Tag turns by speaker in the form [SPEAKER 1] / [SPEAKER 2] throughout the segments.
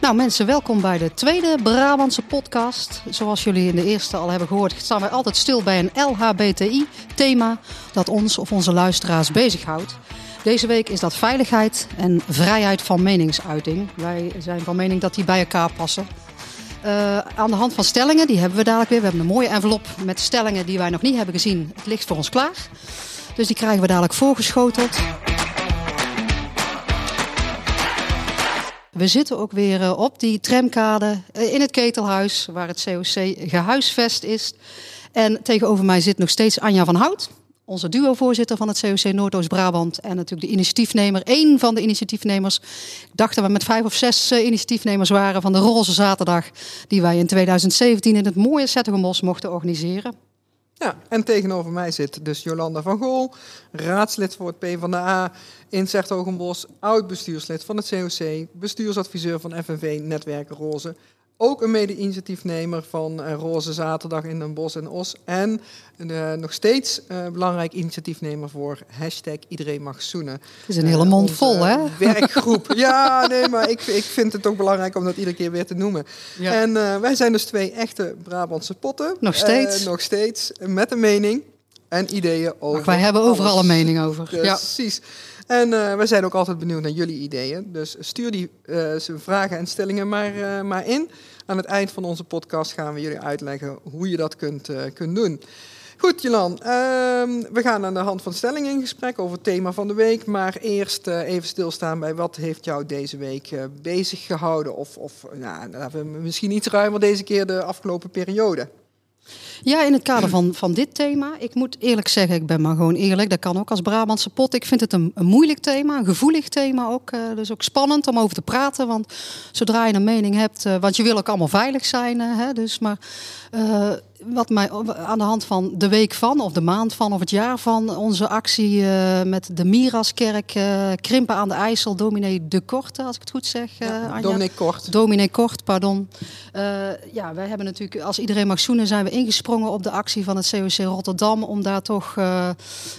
[SPEAKER 1] Nou mensen, welkom bij de tweede Brabantse podcast. Zoals jullie in de eerste al hebben gehoord, staan wij altijd stil bij een LHBTI-thema dat ons of onze luisteraars bezighoudt. Deze week is dat veiligheid en vrijheid van meningsuiting. Wij zijn van mening dat die bij elkaar passen. Uh, aan de hand van stellingen, die hebben we dadelijk weer. We hebben een mooie envelop met stellingen die wij nog niet hebben gezien. Het ligt voor ons klaar. Dus die krijgen we dadelijk voorgeschoteld. We zitten ook weer eh, op die tramkade in het ketelhuis, waar het COC gehuisvest is. En tegenover mij zit nog steeds Anja van Hout, onze duo-voorzitter van het COC Noordoost-Brabant. En natuurlijk de initiatiefnemer, één van de initiatiefnemers. Ik dacht dat we met vijf of zes uh, initiatiefnemers waren van de Roze Zaterdag. Die wij in 2017 in het mooie Zettegembos mochten organiseren.
[SPEAKER 2] Ja, en tegenover mij zit dus Jolanda van Gool, raadslid voor het PvdA in Zertogenbos, oud-bestuurslid van het COC, bestuursadviseur van FNV Netwerken Roze, ook een mede-initiatiefnemer van uh, Roze Zaterdag in Den Bosch en Os. En uh, nog steeds uh, belangrijk initiatiefnemer voor hashtag Iedereen mag zoenen. Het
[SPEAKER 1] is een hele mond vol, hè?
[SPEAKER 2] Werkgroep. ja, nee, maar ik, ik vind het ook belangrijk om dat iedere keer weer te noemen. Ja. En wij zijn dus twee echte Brabantse potten.
[SPEAKER 1] Nog steeds.
[SPEAKER 2] nog steeds, met een mening en ideeën over
[SPEAKER 1] Wij hebben overal een mening over.
[SPEAKER 2] Precies. Ja. En uh, wij zijn ook altijd benieuwd naar jullie ideeën. Dus stuur die uh, vragen en stellingen maar, uh, maar in. Aan het eind van onze podcast gaan we jullie uitleggen hoe je dat kunt, kunt doen. Goed, Jolan. Ehm, we gaan aan de hand van stellingen in gesprek over het thema van de week. Maar eerst even stilstaan bij wat heeft jou deze week bezig gehouden? Of, of nou, misschien iets ruimer deze keer de afgelopen periode.
[SPEAKER 1] Ja, in het kader van, van dit thema. Ik moet eerlijk zeggen, ik ben maar gewoon eerlijk. Dat kan ook als Brabantse pot. Ik vind het een, een moeilijk thema, een gevoelig thema ook. Uh, dus ook spannend om over te praten. Want zodra je een mening hebt, uh, want je wil ook allemaal veilig zijn. Uh, hè, dus maar wat mij aan de hand van de week van, of de maand van, of het jaar van onze actie uh, met de Miraskerk, uh, Krimpen aan de IJssel, dominee De Korte, als ik het goed zeg. Uh,
[SPEAKER 2] ja, dominee Kort.
[SPEAKER 1] Dominee Kort, pardon. ja, wij hebben natuurlijk, als iedereen mag zoenen, zijn we ingesprongen op de actie van het COC Rotterdam om daar toch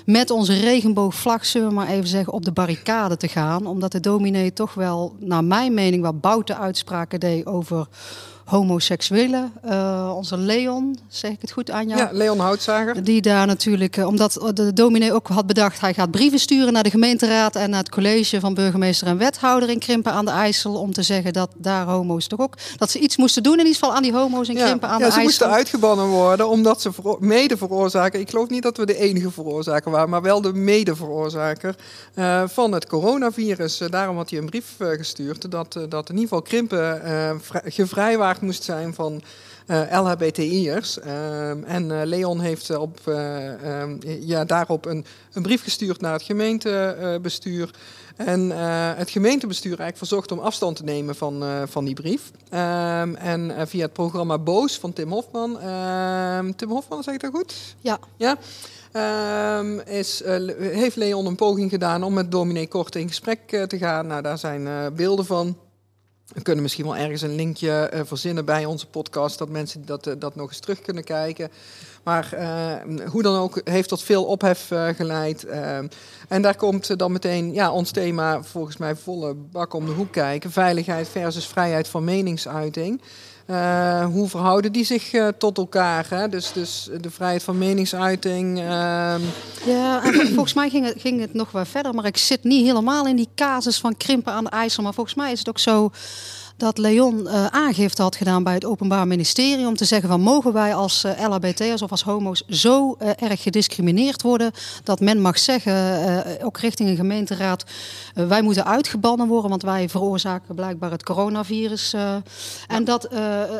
[SPEAKER 1] met onze regenboogvlag, zullen we maar even zeggen, op de barricade te gaan. Omdat de dominee toch wel, naar mijn mening, wat boute uitspraken deed over homoseksuelen. Uh, onze Leon, zeg ik het goed aan jou?
[SPEAKER 2] Ja, Leon Houtzager.
[SPEAKER 1] Die daar natuurlijk, uh, omdat de dominee ook had bedacht, hij gaat brieven sturen naar de gemeenteraad en naar het college van burgemeester en wethouder in Krimpen aan de IJssel. Om te zeggen dat daar homo's toch ook, dat ze iets moesten doen in ieder geval aan die homo's in Krimpen aan
[SPEAKER 2] ja,
[SPEAKER 1] de IJssel.
[SPEAKER 2] Ja, ze moesten uitgebannen worden omdat ze mede veroorzaken. Ik geloof niet dat we de enige veroorzaker waren, maar wel de mede veroorzaker uh, van het coronavirus. daarom had hij een brief gestuurd dat, dat in ieder geval Krimpen gevrijwaard moest zijn van uh, LHBTI'ers. Uh, en uh, Leon heeft op, um, ja, daarop een, een, brief gestuurd naar het gemeentebestuur. En het gemeentebestuur eigenlijk verzocht om afstand te nemen van, van die brief. Um, en via het programma Boos van Tim Hofman. Ehm, Tim Hofman, zeg ik dat goed?
[SPEAKER 1] Ja.
[SPEAKER 2] ja? Um, is, heeft Leon een poging gedaan om met dominee Kort in gesprek te gaan. Nou, daar zijn beelden van. We kunnen misschien wel ergens een linkje uh, verzinnen bij onze podcast, dat mensen dat, uh, dat nog eens terug kunnen kijken. Maar uh, hoe dan ook, heeft tot veel ophef geleid. en daar komt dan meteen ja, ons thema volgens mij volle bak om de hoek kijken. Veiligheid versus vrijheid van meningsuiting. Uh, hoe verhouden die zich uh, tot elkaar? Hè? Dus, dus de vrijheid van meningsuiting. Uh...
[SPEAKER 1] Ja, volgens mij ging het, ging het nog wel verder, maar ik zit niet helemaal in die casus van krimpen aan de IJssel. Maar volgens mij is het ook zo dat Leon uh, aangifte had gedaan bij het Openbaar Ministerie om te zeggen van mogen wij als uh, LHBT'ers of als homo's zo uh, erg gediscrimineerd worden dat men mag zeggen, ook richting een gemeenteraad, wij moeten uitgebannen worden, want wij veroorzaken blijkbaar het coronavirus. Ja. En dat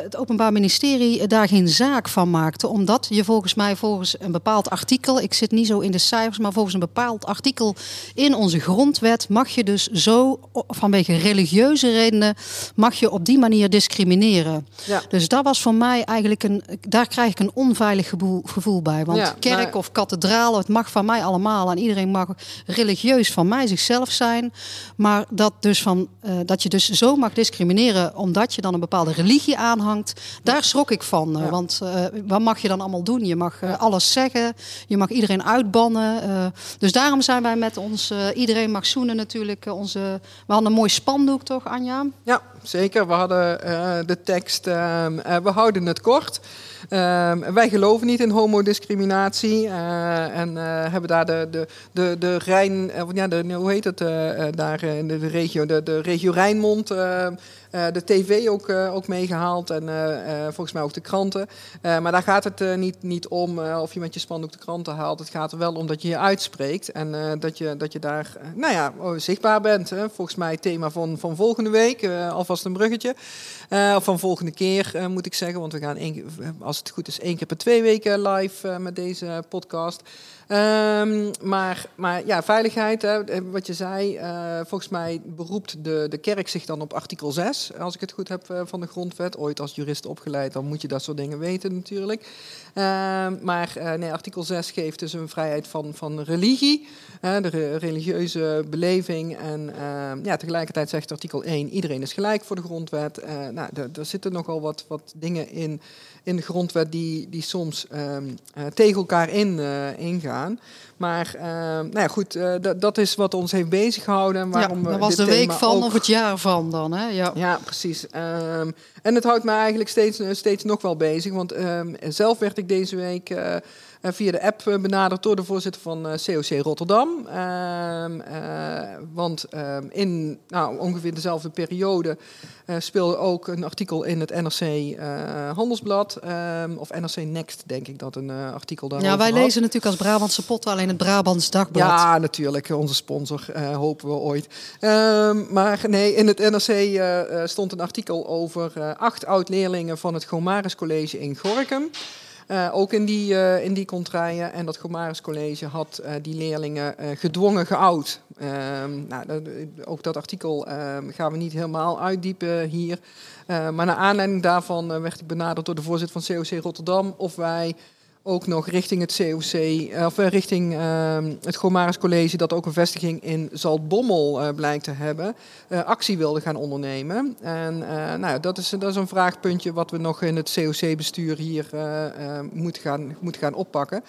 [SPEAKER 1] het Openbaar Ministerie daar geen zaak van maakte, omdat je volgens mij volgens een bepaald artikel, ik zit niet zo in de cijfers, maar volgens een bepaald artikel in onze grondwet mag je dus zo vanwege religieuze redenen mag je op die manier discrimineren. Ja. Dus dat was voor mij eigenlijk een. Daar krijg ik een onveilig gevoel, gevoel bij. Want ja, kerk maar... of kathedraal, het mag van mij allemaal. En iedereen mag religieus van mij zichzelf zijn. Maar dat, dus van, uh, dat je dus zo mag discrimineren omdat je dan een bepaalde religie aanhangt. Daar schrok ik van. Ja. Want uh, wat mag je dan allemaal doen? Je mag uh, alles zeggen. Je mag iedereen uitbannen. dus daarom zijn wij met ons. iedereen mag zoenen natuurlijk. onze, we hadden een mooi spandoek toch, Anja?
[SPEAKER 2] Ja, zeker zeker. We hadden de tekst, ehm, we houden het kort. Ehm, wij geloven niet in homodiscriminatie en hebben daar de, de, de, de Rijn, ja, de, hoe heet het daar in de, de, regio, de, de regio Rijnmond uh, de tv ook, uh, ook meegehaald en uh, volgens mij ook de kranten. maar daar gaat het niet, niet om of je met je spandoek de kranten haalt. Het gaat er wel om dat je je uitspreekt en dat, je, dat je daar nou ja, oh, zichtbaar bent. Hè. Volgens mij het thema van, van volgende week, alvast een bruggetje. of van volgende keer moet ik zeggen, want we gaan één, als het goed is één keer per twee weken live met deze podcast. Um, maar, maar ja, veiligheid, hè, wat je zei, uh, volgens mij beroept de, de kerk zich dan op artikel 6, als ik het goed heb uh, van de grondwet. Ooit als jurist opgeleid, dan moet je dat soort dingen weten natuurlijk. Uh, maar nee, artikel 6 geeft dus een vrijheid van, van religie, de re religieuze beleving. En ehm, ja, tegelijkertijd zegt artikel 1, iedereen is gelijk voor de grondwet. nou, er zitten nogal wat, wat dingen in in de grondwet die, die soms um, tegen elkaar in, uh, ingaan. Maar uh, nou ja, goed, uh, dat is wat ons heeft bezig gehouden. En waarom
[SPEAKER 1] ja, dat was de week van of het jaar van dan. Hè? Ja.
[SPEAKER 2] ja, precies. Um, en het houdt me eigenlijk steeds, steeds nog wel bezig. Want um, zelf werd ik deze week via de app benaderd door de voorzitter van COC Rotterdam. Ehm, want in nou, ongeveer dezelfde periode speelde ook een artikel in het NRC Handelsblad. of NRC Next, denk ik dat een artikel daarover
[SPEAKER 1] Ja, wij
[SPEAKER 2] had.
[SPEAKER 1] lezen natuurlijk als Brabantse pot alleen het Brabants Dagblad.
[SPEAKER 2] Ja, natuurlijk. Onze sponsor, hopen we ooit. Maar nee, in het NRC stond een artikel over acht oud-leerlingen van het Gomaris College in Gorkum. Uh, ook in die, uh, in die contraien. En dat Gomaris College had uh, die leerlingen gedwongen geout. Ehm, nou, dat, ook dat artikel ehm, gaan we niet helemaal uitdiepen hier. maar naar aanleiding daarvan werd ik benaderd door de voorzitter van COC Rotterdam of wij ook nog richting het COC, eh, of eh, richting uh, het Gomaris College, dat ook een vestiging in Zaltbommel uh, blijkt te hebben, actie wilde gaan ondernemen. En nou, dat, is, dat is een vraagpuntje wat we nog in het COC-bestuur hier moeten, gaan, moeten gaan oppakken.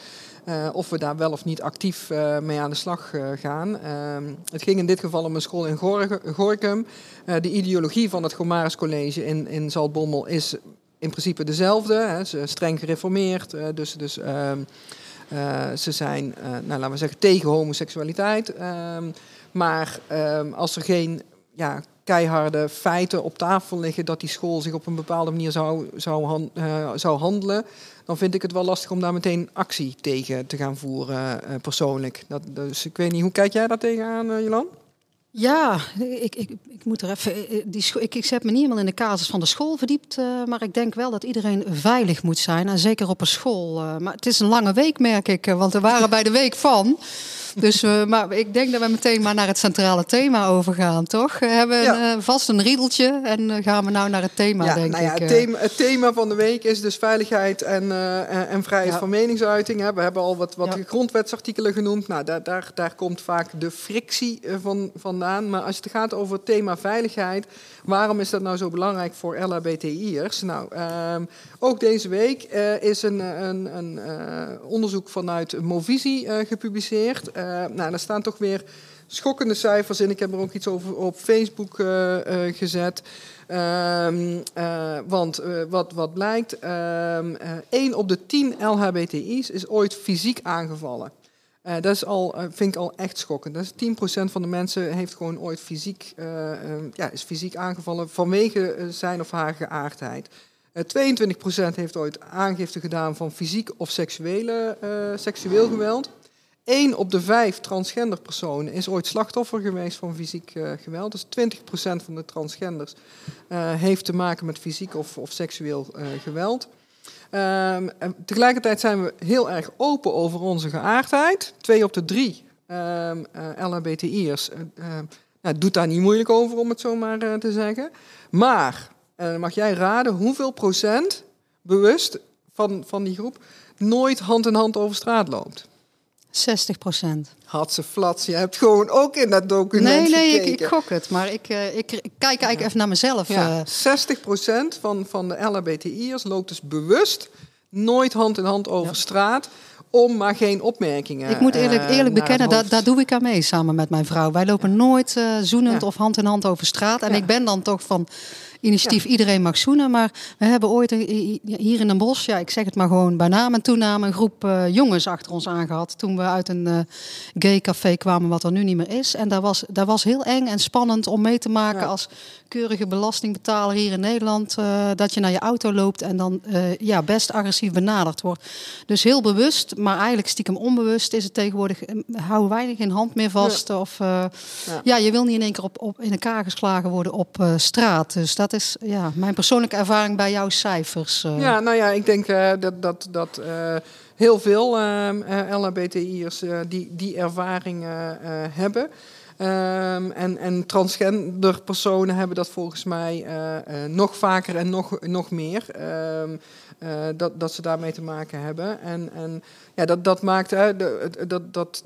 [SPEAKER 2] of we daar wel of niet actief mee aan de slag gaan. Ehm, het ging in dit geval om een school in Gorkum. de ideologie van het Gomaris College in, in Zaltbommel is in principe dezelfde. Hè. Ze streng gereformeerd, uh, dus, dus uh, uh, ze zijn, nou, laten we zeggen, tegen homoseksualiteit. Ehm, maar ehm, als er geen ja, keiharde feiten op tafel liggen dat die school zich op een bepaalde manier zou, zou, zou handelen, dan vind ik het wel lastig om daar meteen actie tegen te gaan voeren persoonlijk. Dat, dus ik weet niet, hoe kijk jij daar tegenaan, Jolan?
[SPEAKER 1] Ja, ik, ik, ik moet er even. Eh, eh, die ik, ik heb me niet helemaal in de casus van de school verdiept. Uh, maar ik denk wel dat iedereen veilig moet zijn. En zeker op een school. Uh, maar het is een lange week, merk ik. Want we waren bij de week van. Dus uh, maar ik denk dat we meteen maar naar het centrale thema overgaan, toch? We hebben ja. uh, vast een riedeltje en gaan we nou naar het thema,
[SPEAKER 2] ja,
[SPEAKER 1] denk
[SPEAKER 2] nou ja,
[SPEAKER 1] ik.
[SPEAKER 2] Het thema, het thema van de week is dus veiligheid en, uh, en vrijheid ja. van meningsuiting. Hè. We hebben al wat, wat grondwetsartikelen genoemd. Nou, daar, daar, daar komt vaak de frictie van, vandaan. Maar als het gaat over het thema veiligheid, waarom is dat nou zo belangrijk voor LHBTI'ers? Nou, ehm, ook deze week is een, een, een onderzoek vanuit Movisie gepubliceerd. Uh, nou, daar staan toch weer schokkende cijfers in. Ik heb er ook iets over op Facebook uh, uh, gezet. Um, want wat, wat blijkt, um, 1 op de 10 LHBTI's is ooit fysiek aangevallen. dat is al, vind ik al echt schokkend. Dat is 10% van de mensen heeft gewoon ooit fysiek, ja, is fysiek aangevallen vanwege zijn of haar geaardheid. 22% heeft ooit aangifte gedaan van fysiek of seksuele, seksueel geweld. 1 op de 5 transgender personen is ooit slachtoffer geweest van fysiek uh, geweld. Dus 20% van de transgenders uh, heeft te maken met fysiek of, of seksueel uh, geweld. Um, tegelijkertijd zijn we heel erg open over onze geaardheid. 2 op de 3 um, LHBTI'ers nou, doet daar niet moeilijk over, om het zo maar te zeggen. Maar, mag jij raden hoeveel procent bewust van, van die groep nooit hand in hand over straat loopt?
[SPEAKER 1] 60 procent.
[SPEAKER 2] Had ze flats. Je hebt gewoon ook in dat document
[SPEAKER 1] Nee, nee,
[SPEAKER 2] gekeken.
[SPEAKER 1] ik, ik gok het. Maar ik, uh, ik, ik, kijk eigenlijk even naar mezelf.
[SPEAKER 2] Ja, 60 procent van, van de LHBTI'ers loopt dus bewust nooit hand in hand over ja. straat om maar geen opmerkingen.
[SPEAKER 1] Ik moet eerlijk, eerlijk uh, bekennen, daar, daar doe ik aan mee samen met mijn vrouw. Wij lopen nooit uh, zoenend ja. of hand in hand over straat. En ja. ik ben dan toch van initiatief Iedereen Mag Zoenen. Maar we hebben ooit hier in Den Bosch, ja, ik zeg het maar gewoon bij naam en toename, een groep uh, jongens achter ons aangehad. Toen we uit een uh, gay café kwamen, wat er nu niet meer is. En dat was, dat was heel eng en spannend om mee te maken als keurige belastingbetaler hier in Nederland. Uh, dat je naar je auto loopt en dan ja, best agressief benaderd wordt. Dus heel bewust, maar eigenlijk stiekem onbewust is het tegenwoordig, houden weinig in hand meer vast. Ja. Of ja. ja. je wil niet in één keer op, op in elkaar geslagen worden op straat. Dus dat is ja, mijn persoonlijke ervaring bij jouw cijfers.
[SPEAKER 2] Uh. Ja, nou ja, ik denk uh, dat, dat, dat uh, heel veel LHBTI'ers die, die ervaring hebben. Um, en, en transgender personen hebben dat volgens mij nog vaker en nog, nog meer. Um, dat, dat ze daarmee te maken hebben. En, en ja, dat, dat maakt dat, dat,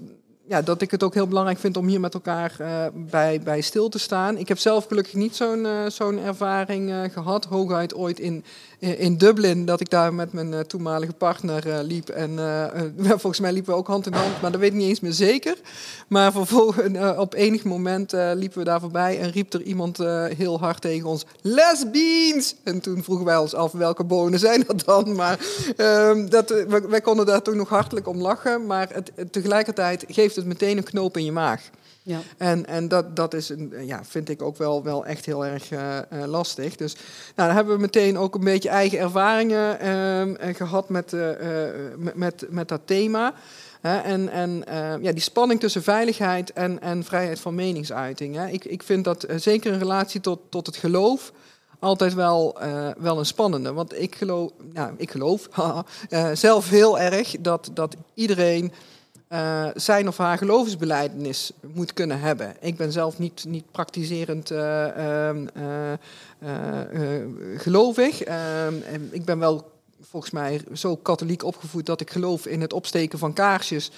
[SPEAKER 2] ja, dat ik het ook heel belangrijk vind om hier met elkaar uh, bij, bij stil te staan. Ik heb zelf gelukkig niet zo'n uh, zo'n ervaring uh, gehad. Hooguit ooit in in Dublin dat ik daar met mijn uh, toenmalige partner uh, liep. En uh, volgens mij liepen we ook hand in hand, maar dat weet ik niet eens meer zeker. Maar vervolgens, op enig moment liepen we daar voorbij en riep er iemand heel hard tegen ons: Lesbians! En toen vroegen wij ons af welke bonen zijn dat dan. Maar ehm, dat, wij, konden daar toen nog hartelijk om lachen. Maar het, tegelijkertijd geeft het meteen een knoop in je maag. Ja. En, en dat, dat is een, ja, vind ik ook wel, wel echt heel erg uh, lastig. Dus nou, hebben we meteen ook een beetje eigen ervaringen uh, gehad met, met, met dat thema. en en ja, die spanning tussen veiligheid en, en vrijheid van meningsuiting. Hè. Ik, ik vind dat zeker in relatie tot, tot het geloof altijd wel, wel een spannende. Want ik geloof, nou, ik geloof zelf heel erg dat, dat iedereen uh, zijn of haar geloofsbeleidenis moet kunnen hebben. Ik ben zelf niet, niet praktiserend uh, uh, gelovig. Ehm, ik ben wel volgens mij zo katholiek opgevoed dat ik geloof in het opsteken van kaarsjes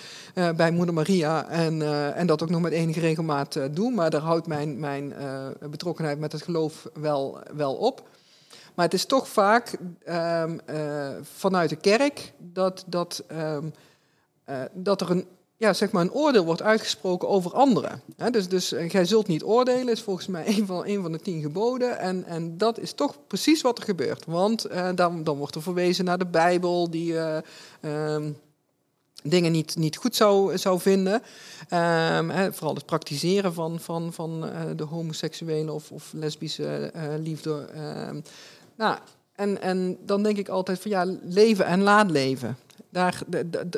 [SPEAKER 2] bij Moeder Maria. En, en dat ook nog met enige regelmaat doe. Maar daar houdt mijn, mijn betrokkenheid met het geloof wel, wel op. Maar het is toch vaak um, vanuit de kerk dat. dat uh, dat er een, ja, zeg maar een oordeel wordt uitgesproken over anderen. dus dus uh, gij zult niet oordelen, is volgens mij een van, een van de tien geboden. En, en dat is toch precies wat er gebeurt. Want uh, dan, dan wordt er verwezen naar de Bijbel, die ehm, dingen niet, niet goed zou, zou vinden. Um, vooral het praktiseren van, van, van de homoseksuele of, of lesbische liefde. Ehm, nou, en, en dan denk ik altijd van ja, leven en laat leven. Daar,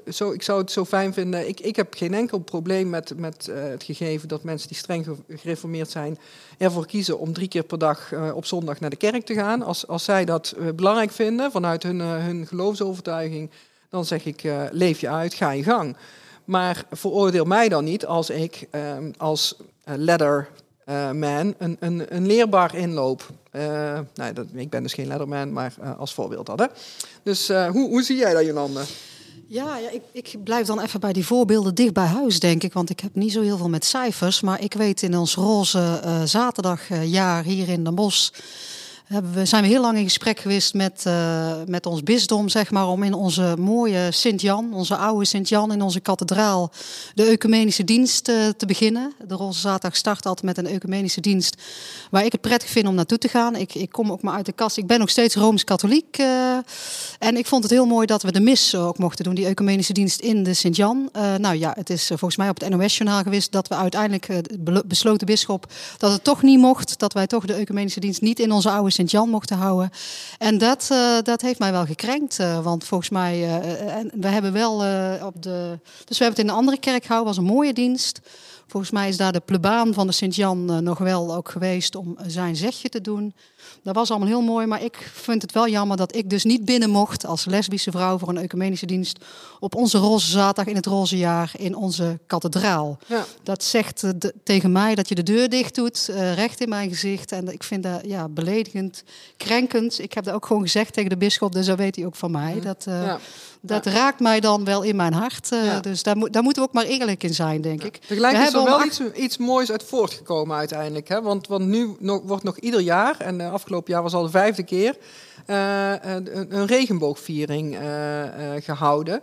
[SPEAKER 2] zo, ik zou het zo fijn vinden. Ik, ik heb geen enkel probleem met, met uh, het gegeven dat mensen die streng gereformeerd zijn ervoor kiezen om drie keer per dag uh, op zondag naar de kerk te gaan. Als, als zij dat uh, belangrijk vinden vanuit hun, hun geloofsovertuiging, dan zeg ik: leef je uit, ga je gang. Maar veroordeel mij dan niet als ik ehm, als letter man een, een, een leerbaar inloop. Nou, dat, ik ben dus geen letterman, maar als voorbeeld. Hè. Dus hoe, hoe zie jij dat, Jolande?
[SPEAKER 1] Ja, ja ik, ik, blijf dan even bij die voorbeelden dicht bij huis, denk ik. Want ik heb niet zo heel veel met cijfers. Maar ik weet in ons roze zaterdagjaar hier in Den Bosch we, zijn we heel lang in gesprek geweest met, uh, met ons bisdom, zeg maar, om in onze mooie Sint-Jan, onze oude Sint-Jan in onze kathedraal, de ecumenische dienst uh, te beginnen. De Roze Zaterdag start altijd met een ecumenische dienst, waar ik het prettig vind om naartoe te gaan. Ik, ik kom ook maar uit de kast. Ik ben nog steeds Rooms-Katholiek. Uh, en ik vond het heel mooi dat we de mis ook mochten doen, die ecumenische dienst in de Sint-Jan. nou ja, het is volgens mij op het NOS-journaal geweest dat we uiteindelijk besloten bisschop dat het toch niet mocht, dat wij toch de ecumenische dienst niet in onze oude Sint-Jan mochten houden. En dat, uh, dat heeft mij wel gekrenkt. Uh, want volgens mij, uh, en we hebben wel op de. Dus we hebben het in een andere kerk gehouden, was een mooie dienst. Volgens mij is daar de plebaan van de Sint-Jan nog wel ook geweest om zijn zegje te doen. Dat was allemaal heel mooi, maar ik vind het wel jammer dat ik dus niet binnen mocht als lesbische vrouw voor een ecumenische dienst op onze roze zaterdag in het roze jaar in onze kathedraal. Ja. Dat zegt uh, tegen mij dat je de deur dicht doet, uh, recht in mijn gezicht. En ik vind dat ja, beledigend, krenkend. Ik heb dat ook gewoon gezegd tegen de bisschop, dus dat weet hij ook van mij. Dat, uh, ja. Dat raakt mij dan wel in mijn hart. Ja. Dus daar, daar, moeten we ook maar eerlijk in zijn, denk ik.
[SPEAKER 2] Tegelijk is er wel iets, iets moois uit voortgekomen uiteindelijk. Hè? Want, want nu nog, wordt nog ieder jaar, en afgelopen jaar was al de vijfde keer, een, een, regenboogviering uh, gehouden.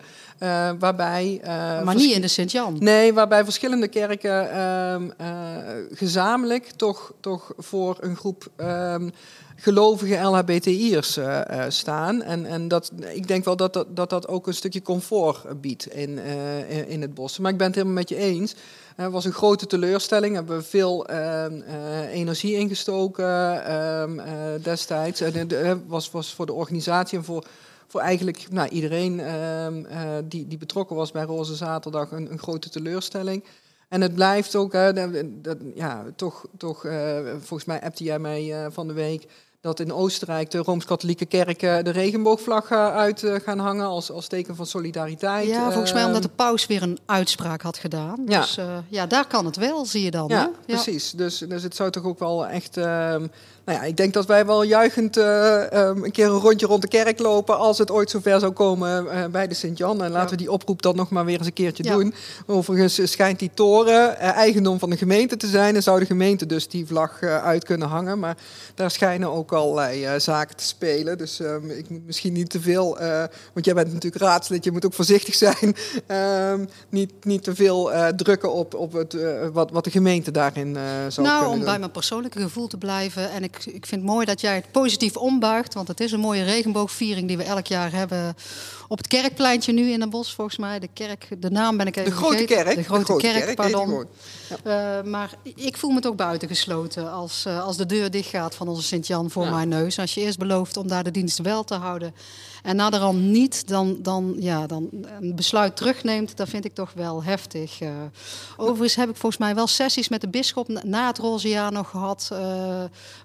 [SPEAKER 2] waarbij,
[SPEAKER 1] maar niet in de Sint-Jan.
[SPEAKER 2] Nee, waarbij verschillende kerken ehm, gezamenlijk toch, toch voor een groep. Um, gelovige LHBTI'ers uh, uh, staan. En, en dat, ik denk wel dat dat, dat, dat ook een stukje comfort biedt in, in, in, het bos. Maar ik ben het helemaal met je eens. Het was een grote teleurstelling. Hebben veel ehm, energie ingestoken ehm, destijds. Het was, was voor de organisatie en voor voor eigenlijk nou, iedereen ehm, die, die betrokken was bij Roze Zaterdag een, een grote teleurstelling. En het blijft ook, dat, ja, toch, toch volgens mij appte jij mij van de week dat in Oostenrijk de Rooms-Katholieke kerken de regenboogvlag uh, uit gaan hangen als, als teken van solidariteit.
[SPEAKER 1] Ja, volgens mij omdat de paus weer een uitspraak had gedaan. Ja. Dus ja, daar kan het wel, zie je dan.
[SPEAKER 2] Ja, hè? precies. Dus, dus het zou toch ook wel echt ehm, nou ja, ik denk dat wij wel juichend uh, um, een keer een rondje rond de kerk lopen als het ooit zover zou komen uh, bij de Sint-Jan. En laten we die oproep dan nog maar weer eens een keertje ja. doen. Overigens schijnt die toren uh, eigendom van de gemeente te zijn en zou de gemeente dus die vlag uit kunnen hangen. Maar daar schijnen ook allerlei zaken te spelen. Dus ehm, ik moet misschien niet te veel, want jij bent natuurlijk raadslid, je moet ook voorzichtig zijn. Ehm, niet, niet te veel drukken op, op het, wat, wat de gemeente daarin zou
[SPEAKER 1] nou,
[SPEAKER 2] kunnen
[SPEAKER 1] om
[SPEAKER 2] doen.
[SPEAKER 1] bij mijn persoonlijke gevoel te blijven en ik ik, ik vind het mooi dat jij het positief ombuigt. Want het is een mooie regenboogviering die we elk jaar hebben op het kerkpleintje nu in Den Bosch, volgens mij. De kerk, de naam ben ik even
[SPEAKER 2] De grote
[SPEAKER 1] vergeten.
[SPEAKER 2] kerk.
[SPEAKER 1] De grote,
[SPEAKER 2] grote
[SPEAKER 1] kerk,
[SPEAKER 2] kerk,
[SPEAKER 1] pardon. Ja. Uh, maar ik voel me ook buitengesloten als, uh, als de deur dichtgaat van onze Sint-Jan voor ja. mijn neus. Als je eerst belooft om daar de dienst wel te houden en naderhand niet, dan, dan, ja, dan een besluit terugneemt, dat vind ik toch wel heftig. Uh, overigens heb ik volgens mij wel sessies met de bisschop na het roze jaar nog gehad,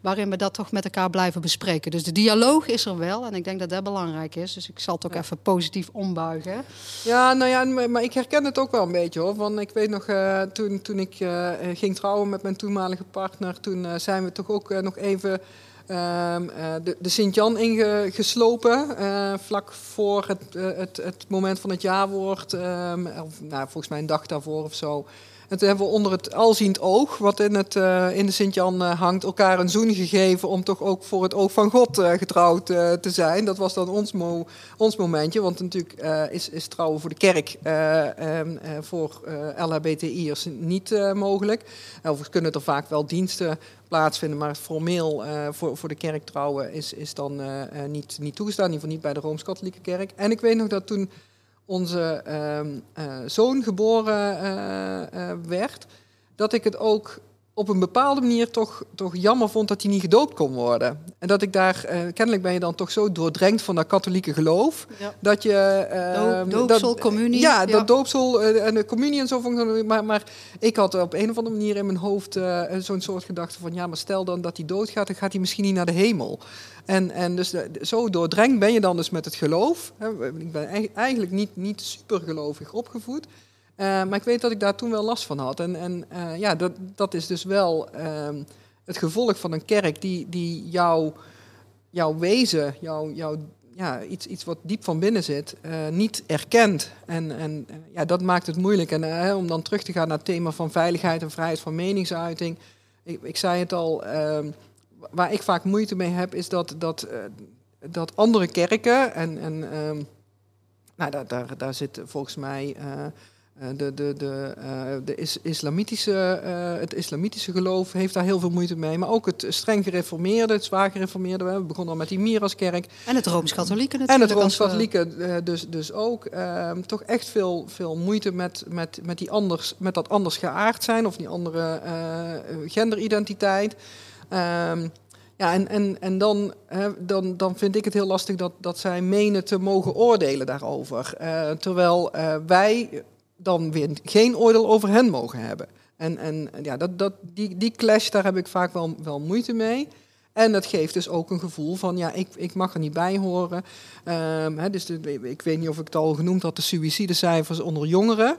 [SPEAKER 1] waarin we dat toch met elkaar blijven bespreken. Dus de dialoog is er wel en ik denk dat dat belangrijk is. Dus ik zal het ook ja. even positief ombuigen.
[SPEAKER 2] Ja, nou ja, maar ik herken het ook wel een beetje hoor. Want ik weet nog, uh, toen, toen ik ging trouwen met mijn toenmalige partner, toen zijn we toch ook nog even de, de Sint-Jan ingeslopen. vlak voor het, het, het moment van het jaarwoord. Um, of nou, volgens mij een dag daarvoor of zo. Toen hebben we onder het alziend oog, wat in, het, uh, in de Sint-Jan uh, hangt, elkaar een zoen gegeven om toch ook voor het oog van God uh, getrouwd te zijn. Dat was dan ons, mo ons momentje, want natuurlijk is, is trouwen voor de kerk um, voor LHBTI'ers niet mogelijk. Overigens kunnen er vaak wel diensten plaatsvinden, maar formeel voor, voor de kerk trouwen is, is dan niet, niet toegestaan, in ieder geval niet bij de Rooms-Katholieke Kerk. En ik weet nog dat toen onze uh, uh, zoon geboren uh, werd, dat ik het ook op een bepaalde manier toch, toch jammer vond dat hij niet gedoopt kon worden. En dat ik daar, kennelijk ben je dan toch zo doordrenkt van dat katholieke geloof, ja. dat je...
[SPEAKER 1] Doop, doopsel,
[SPEAKER 2] dat,
[SPEAKER 1] communie.
[SPEAKER 2] Ja, dat doopsel en de communie en zo vond maar, maar ik had op een of andere manier in mijn hoofd zo'n soort gedachte van, ja, maar stel dan dat hij doodgaat, dan gaat hij misschien niet naar de hemel. En, en dus de, zo doordrenkt ben je dan dus met het geloof. Ik ben eigenlijk niet, niet super gelovig opgevoed. Uh, maar ik weet dat ik daar toen wel last van had. En, en uh, ja, dat, dat is dus wel uh, het gevolg van een kerk die, die jouw jou wezen, jouw jou, ja, iets, iets wat diep van binnen zit, uh, niet erkent. En, en ja, dat maakt het moeilijk. En om dan terug te gaan naar het thema van veiligheid en vrijheid van meningsuiting. Ik, ik zei het al ehm, waar ik vaak moeite mee heb, is dat, dat, dat andere kerken, en, en uh, nou, daar, daar, daar zit volgens mij de, de, de, de is, islamitische, het islamitische geloof heeft daar heel veel moeite mee, maar ook het streng gereformeerde, het zwaar gereformeerde, we begonnen al met die Miraskerk.
[SPEAKER 1] En het Rooms-Katholieke natuurlijk.
[SPEAKER 2] En het Rooms-Katholieke dus, dus ook. Ehm, toch echt veel, veel moeite met, met, met, die anders, met dat anders geaard zijn of die andere genderidentiteit. Um, ja, en, en, en dan, hè, dan, dan vind ik het heel lastig dat, dat zij menen te mogen oordelen daarover. Uh, terwijl uh, wij dan weer geen oordeel over hen mogen hebben. En, en ja, dat, dat, die, die clash, daar heb ik vaak wel, wel moeite mee. En dat geeft dus ook een gevoel van, ja, ik, ik mag er niet bij horen. Hè, dus ik weet niet of ik het al genoemd had, de suïcidecijfers onder jongeren.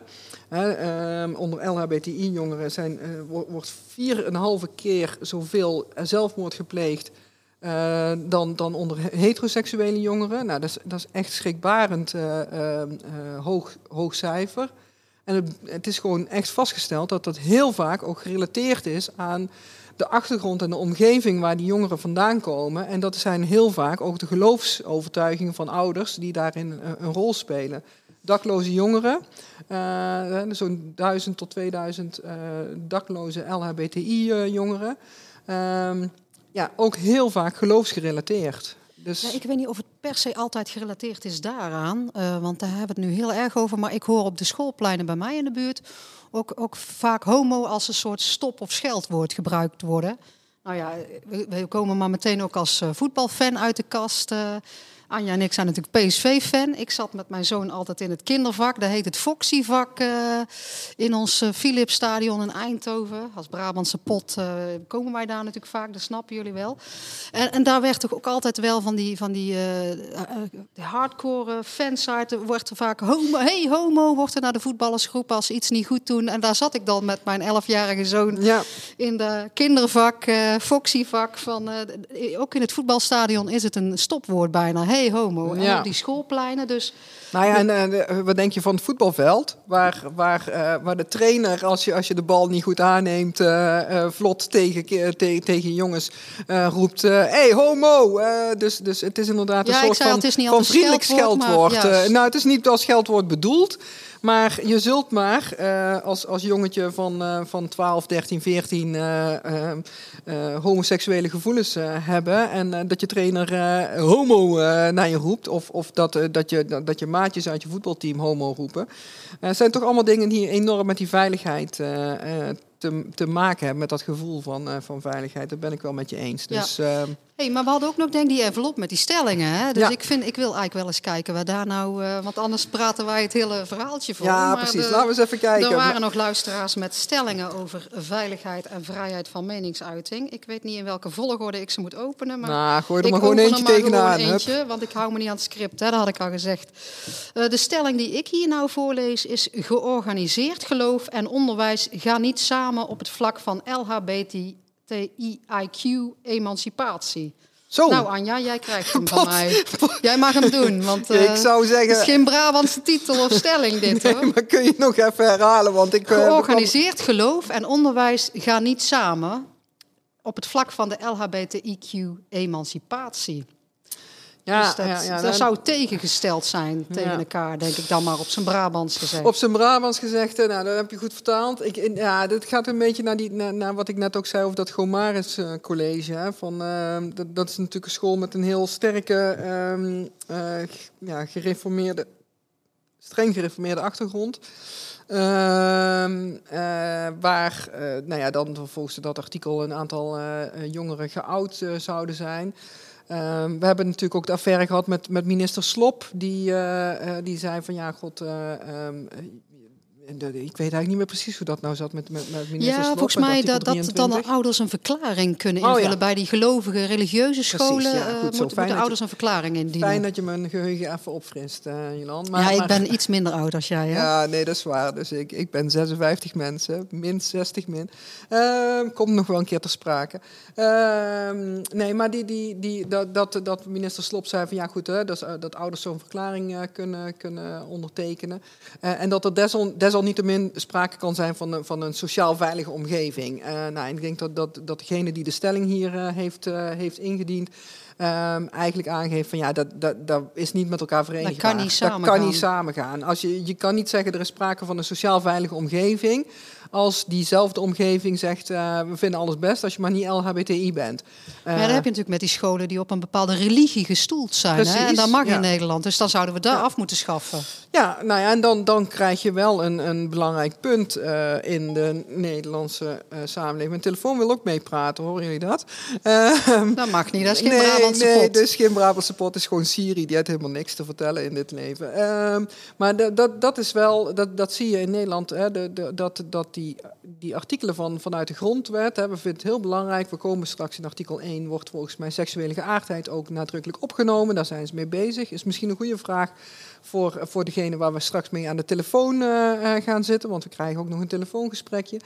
[SPEAKER 2] Um, onder LHBTI-jongeren zijn, uh, wordt vier en een halve keer zoveel zelfmoord gepleegd uh, dan, dan onder heteroseksuele jongeren. Nou, dat is, dat is echt schrikbarend uh, hoog, hoog cijfer. En het, is gewoon echt vastgesteld dat dat heel vaak ook gerelateerd is aan de achtergrond en de omgeving waar die jongeren vandaan komen. En dat zijn heel vaak ook de geloofsovertuigingen van ouders die daarin een, rol spelen. Dakloze jongeren, uh, zo'n 1000 tot 2000 uh, dakloze LHBTI-jongeren. Um, ja, ook heel vaak geloofsgerelateerd. Dus...
[SPEAKER 1] Ja, ik weet niet of het per se altijd gerelateerd is daaraan, uh, want daar hebben we het nu heel erg over. Maar ik hoor op de schoolpleinen bij mij in de buurt ook, ook vaak homo als een soort stop- of scheldwoord gebruikt worden. Nou ja, we, we komen maar meteen ook als uh, voetbalfan uit de kast. Anja en ik zijn natuurlijk PSV-fan. Ik zat met mijn zoon altijd in het kindervak. Dat heet het Foxy-vak uh, in ons uh, Philipsstadion in Eindhoven. Als Brabantse pot uh, komen wij daar natuurlijk vaak, dat snappen jullie wel. En, en daar werd toch ook altijd wel van die, van die hardcore fansite... wordt er vaak homo, hey homo, wordt er naar de voetballersgroep als ze iets niet goed doen. En daar zat ik dan met mijn elfjarige zoon ja. in de kindervak, Foxy-vak. Van, ook in het voetbalstadion is het een stopwoord bijna. Hey, hey homo. En ja. op die schoolpleinen. Dus
[SPEAKER 2] nou ja, en uh, wat denk je van het voetbalveld? Waar, waar, uh, waar de trainer, als je, als je de bal niet goed aanneemt, uh, vlot tegen, te, tegen jongens roept: hé, hey, homo! dus, dus het is inderdaad een
[SPEAKER 1] ja,
[SPEAKER 2] soort
[SPEAKER 1] zei,
[SPEAKER 2] van,
[SPEAKER 1] van
[SPEAKER 2] vriendelijk
[SPEAKER 1] scheldwoord.
[SPEAKER 2] scheldwoord. nou, het is niet als scheldwoord bedoeld. Maar je zult maar uh, als, als jongetje van, uh, van 12, 13, 14 uh, homoseksuele gevoelens hebben. En dat je trainer homo naar je roept. Of, of dat, dat, je, dat je maatjes uit je voetbalteam homo roepen. Het zijn toch allemaal dingen die enorm met die veiligheid te, te maken hebben. Met dat gevoel van, van veiligheid. Dat ben ik wel met je eens. Dus,
[SPEAKER 1] ja. Hey, maar we hadden ook nog denk die envelop met die stellingen. Hè? Dus ja. ik, vind, ik wil eigenlijk wel eens kijken waar daar nou... Uh, want anders praten wij het hele verhaaltje voor.
[SPEAKER 2] Ja,
[SPEAKER 1] maar
[SPEAKER 2] precies.
[SPEAKER 1] De,
[SPEAKER 2] Laten we eens even kijken.
[SPEAKER 1] Er waren nog luisteraars met stellingen over veiligheid en vrijheid van meningsuiting. Ik weet niet in welke volgorde ik ze moet openen. Maar
[SPEAKER 2] nou, gooi er maar gewoon eentje tegenaan.
[SPEAKER 1] Eentje, want ik hou me niet aan het script, hè, dat had ik al gezegd. Uh, de stelling die ik hier nou voorlees is... georganiseerd geloof en onderwijs gaan niet samen op het vlak van LHBT TIIQ-emancipatie.
[SPEAKER 2] Zo.
[SPEAKER 1] Nou Anja, jij krijgt hem van mij. Jij mag hem doen, want uh,
[SPEAKER 2] ik zou zeggen...
[SPEAKER 1] het is geen Brabantse titel of stelling dit
[SPEAKER 2] nee,
[SPEAKER 1] hoor.
[SPEAKER 2] maar kun je nog even herhalen? Want ik,
[SPEAKER 1] Georganiseerd geloof en onderwijs gaan niet samen op het vlak van de LHBTIQ-emancipatie.
[SPEAKER 2] Ja,
[SPEAKER 1] dus dat,
[SPEAKER 2] ja, ja,
[SPEAKER 1] dat zou tegengesteld zijn tegen
[SPEAKER 2] Ja.
[SPEAKER 1] elkaar, denk ik dan maar op zijn Brabants gezegd.
[SPEAKER 2] Op zijn Brabants gezegd, nou, dat heb je goed vertaald. Ik, ja, dit gaat een beetje naar, die, naar, naar wat ik net ook zei over dat Gomaris eh, college. Hè, van, eh, dat, dat is natuurlijk een school met een heel sterke, ehm, eh, ja, gereformeerde, streng gereformeerde achtergrond. Ehm, eh, waar, nou ja, dan volgens dat artikel een aantal jongeren geout zouden zijn. Ehm, we hebben natuurlijk ook de affaire gehad met, met minister Slop, die, eh, eh, die zei van ja, god, eh, ehm, eh, ik weet eigenlijk niet meer precies hoe dat nou zat met, met, met minister
[SPEAKER 1] Ja, volgens mij dat, dat dan
[SPEAKER 2] 23.
[SPEAKER 1] ouders een verklaring kunnen
[SPEAKER 2] Oh, ja.
[SPEAKER 1] invullen bij die gelovige religieuze scholen.
[SPEAKER 2] ja,
[SPEAKER 1] eh,
[SPEAKER 2] goed zo.
[SPEAKER 1] moeten, ouders
[SPEAKER 2] je-
[SPEAKER 1] een verklaring indienen.
[SPEAKER 2] Fijn dat je mijn geheugen even opfrist, eh Jolan. Maar,
[SPEAKER 1] ja, ik
[SPEAKER 2] maar-
[SPEAKER 1] ben iets minder oud als jij. Hè?
[SPEAKER 2] Ja, nee, dat is waar. Dus ik, ik ben 56 mensen, min 60 min. Ehm, komt nog wel een keer ter sprake. Ehm, nee, maar die, die, die, dat, dat, dat minister Slop zei van ja goed, hè, dat, eh, dat ouders zo'n verklaring eh, kunnen, kunnen ondertekenen. Eh, en dat er desal, desalniettemin sprake kan zijn van, een- van een sociaal veilige omgeving. Eh, nou, ik denk dat, dat, dat degene die de stelling hier eh, heeft, eh, heeft ingediend... ehm, eigenlijk aangeeft van ja, dat, dat, dat is niet met elkaar verenigbaar.
[SPEAKER 1] kan niet
[SPEAKER 2] Dat kan
[SPEAKER 1] samengaan.
[SPEAKER 2] niet samengaan. Als je, je kan niet zeggen er is sprake van een sociaal veilige omgeving. Als diezelfde omgeving zegt uh, we vinden alles best als je maar niet LHBTI bent.
[SPEAKER 1] Maar ja, dat heb je natuurlijk met die scholen die op een bepaalde religie gestoeld zijn. Hè? En dat mag
[SPEAKER 2] ja.
[SPEAKER 1] in Nederland. Dus dan zouden we daar af moeten schaffen.
[SPEAKER 2] Ja, nou ja, en dan, dan krijg je wel een, een belangrijk punt uh, in de Nederlandse samenleving. Mijn telefoon wil ook meepraten, horen jullie dat? Uh,
[SPEAKER 1] dat mag niet, dat is geen
[SPEAKER 2] nee,
[SPEAKER 1] Brabantse
[SPEAKER 2] nee,
[SPEAKER 1] pot.
[SPEAKER 2] dat is geen Brabantse pot, is gewoon Siri. Die heeft helemaal niks te vertellen in dit leven. Uh, maar dat, dat, dat is wel, dat, dat zie je in Nederland, hè, de, de, dat, dat die, die artikelen van, vanuit de grondwet, hè, we vinden het heel belangrijk. We komen straks in artikel 1, wordt volgens mij seksuele geaardheid ook nadrukkelijk opgenomen. Daar zijn ze mee bezig. Is misschien een goede vraag voor, voor degene waar we straks mee aan de telefoon uh, gaan zitten, want we krijgen ook nog een telefoongesprekje.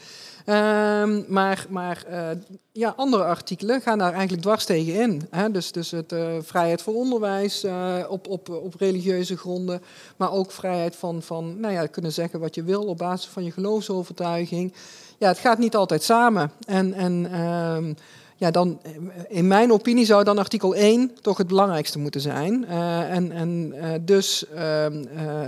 [SPEAKER 2] Um, maar maar uh, ja, andere artikelen gaan daar eigenlijk dwars tegen in. Hè? Dus, dus het vrijheid voor onderwijs op, op, op religieuze gronden, maar ook vrijheid van, van nou ja, kunnen zeggen wat je wil op basis van je geloofsovertuiging. Ja, het gaat niet altijd samen. En, en um, ja, dan, in mijn opinie zou dan artikel 1 toch het belangrijkste moeten zijn. Uh, en en uh, dus uh,